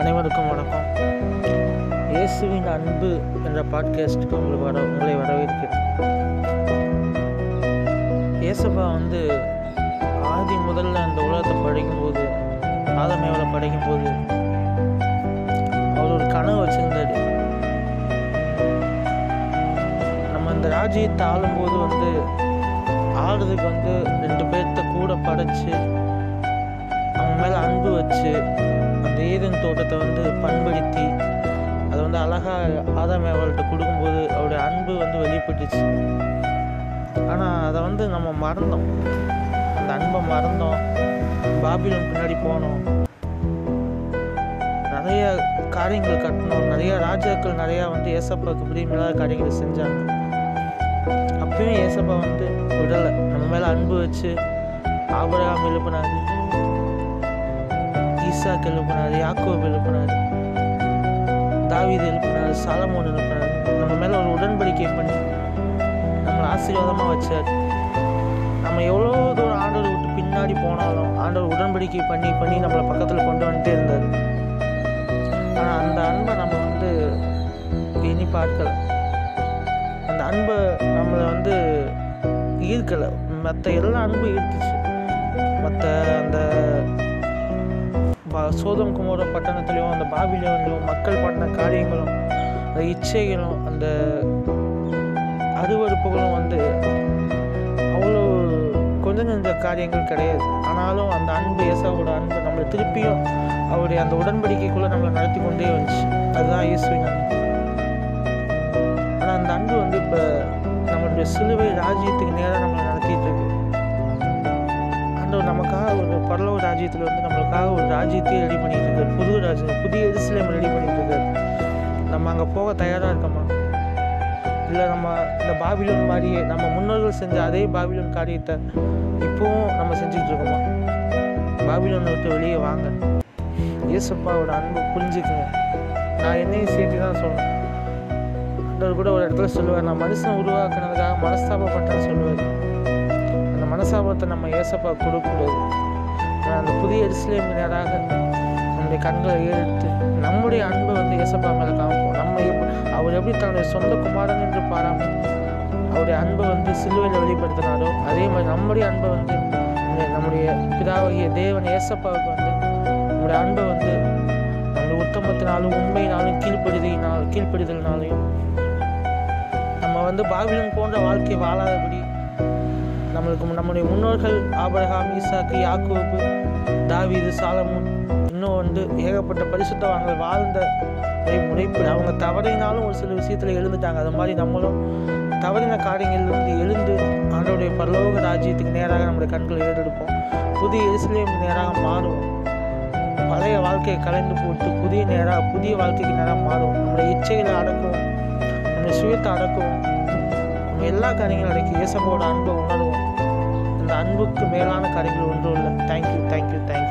அனைவருக்கும் வணக்கம். இயேசுவின் அன்பு என்ற பாட்காஸ்ட்டுக்கு உங்களுக்கு வர உங்களை வரவேற்கிறேன். இயேசப்பா வந்து ஆதி முதல்ல அந்த உலகத்தை படைக்கும்போது ஆதமேவலை படைக்கும்போது அவர் ஒரு கனவு வச்சுருந்தாரு. நம்ம இந்த ராஜ்யத்தை ஆளும்போது வந்து ஆடுறதுக்கு வந்து ரெண்டு பேர்த்த கூட படைச்சு அவங்க மேலே அன்பு வச்சு தோட்டத்தை வந்து பண்படுத்தி அதை வந்து அழகாக ஆதாமேவல்கிட்ட கொடுக்கும்போது அவருடைய அன்பு வந்து வெளிப்பட்டுச்சு. ஆனால் அதை வந்து நம்ம மறந்தோம். அந்த அன்பை மறந்தோம். பாபிலும் பின்னாடி போனோம். நிறைய காரியங்கள் கட்டணும். நிறைய ராஜாக்கள் நிறையா வந்து ஏசப்பாவுக்கு பிரியமில்லாத காரியங்களை செஞ்சாங்க. அப்பயும் ஏசப்பா வந்து விடலை. நம்ம மேலே அன்பு வச்சு ஆபரகாம் எழுப்பினாங்க ஈசாக்கு எழுப்பினாரு யாக்கோப் எழுப்பினாரு தாவீது எழுப்பினாரு சாலமோன் எழுப்பினாரு. நம்ம மேலே ஒரு உடன்படிக்கை பண்ணி நம்மளை ஆசீர்வாதமாக வச்சார். நம்ம எவ்வளோ தூரம் ஆண்டவர் விட்டு பின்னாடி போனாலும் ஆண்டவர் உடன்படிக்கை பண்ணி பண்ணி நம்மளை பக்கத்தில் கொண்டு வந்துட்டே இருந்தார். ஆனால் அந்த அன்பை நம்ம வந்து இனி பார்க்கல. அந்த அன்பை நம்மளை வந்து ஈர்க்கலை. மற்ற எல்லா அன்பும் ஈர்த்துச்சு. மற்ற அந்த பா- சோதம் குமோர பட்டணத்துலேயும் அந்த பாபிலோன்லையும் மக்கள் பண்ண காரியங்களும் அந்த இச்சைகளும் அந்த அருவறுப்புகளும் வந்து அவ்வளோ கொஞ்சம் நெஞ்ச காரியங்கள் கிடையாது. ஆனாலும் அந்த அன்பு இயேசாவோட அன்பு நம்மளை திருப்பியும் அவருடைய அந்த உடன்படிக்கைக்குள்ளே நம்மளை நடத்தி கொண்டே வந்துச்சு. அதுதான் இயேசுவின் அன்பு. ஆனால் அந்த அன்பு வந்து இப்போ நம்மளுடைய சிலுவை ராஜ்யத்துக்கு நேராக நம்ம பரலோக ராஜ்யத்தில் வந்து நம்மளுக்காக ஒரு ராஜ்யத்தையே ரெடி பண்ணிட்டு இருக்காரு. புது ராஜ்யம் புதிய எரிசிலேம் ரெடி பண்ணிட்டு இருக்காரு. நம்ம அங்கே போக தயாராக இருக்கோமா? இல்லை நம்ம இந்த பாபிலோன் மாதிரியே நம்ம முன்னோர்கள் செஞ்ச அதே பாபிலோன் காரியத்தை இப்போவும் நம்ம செஞ்சுக்கிட்டு இருக்கோமா? பாபிலோனை விட்டு வெளியே வாங்க. இயேசப்பாவோட அன்பை புரிஞ்சுக்குங்க. நான் என்னையும் சேர்த்து தான் சொல்லணும். ஆண்டவர் கூட ஒரு இடத்துல சொல்லுவார் நான் மனுஷன் உருவாக்குனதுக்காக மனஸ்தாபப்பட்டேன்னு சொல்லுவார். அந்த மனஸ்தாபத்தை நம்ம ஏசப்பா கொடுக்கக்கூடாது. அந்த புதிய எரிசிலேம் நேராக நம்முடைய கண்களை ஏறெடுத்து நம்முடைய அன்பை வந்து ஏசப்பா மேலே காமிப்போம். நம்ம அவர் எப்படி தன்னுடைய சொந்த குமாரன் என்று பாராமல் அவருடைய அன்பை வந்து சிலுவையில் வெளிப்படுத்தினாரோ அதே மாதிரி நம்முடைய அன்பை வந்து நம்முடைய பிதாவாகிய தேவன் ஏசப்பாவுக்கு வந்து நம்முடைய அன்பை வந்து நம்முடைய உத்தமத்தினாலும் உண்மையினாலும் கீழ்ப்படுதினால் கீழ்ப்படுதலினாலையும் நம்ம வந்து பாபிலன் போன்ற வாழ்க்கை வாழாதபடி நம்மளுக்கு நம்முடைய முன்னோர்கள் ஆபரகாம் ஈசாக்கு யாக்கோபு தாவீது சாலமும் இன்னும் வந்து ஏகப்பட்ட பரிசுத்தவான்கள் வாழ்ந்த முறைப்படி அவங்க தவறினாலும் ஒரு சில விஷயத்தில் எழுந்துட்டாங்க. அது மாதிரி நம்மளும் தவறின காரியங்களிலிருந்து எழுந்து ஆண்டவருடைய பரலோக ராஜ்யத்துக்கு நேராக நம்முடைய கண்களை ஏறெடுப்போம். புதிய எரிசிலேம் நேராக மாறுவோம். பழைய வாழ்க்கையை கலைந்து போட்டு புதிய நேராக புதிய வாழ்க்கைக்கு நேராக மாறுவோம். நம்முடைய இச்சைகளை அடக்கும் நம்முடைய சுயத்தை அடக்கும் நம்ம எல்லா காரியங்களும் அடக்கி இயேசப்போட அன்பை உணர்வோம். அந்த அன்புக்கு மேலான காரியங்கள் ஒன்றும் இல்லை தேங்க்யூ தேங்க்யூ தேங்க்யூ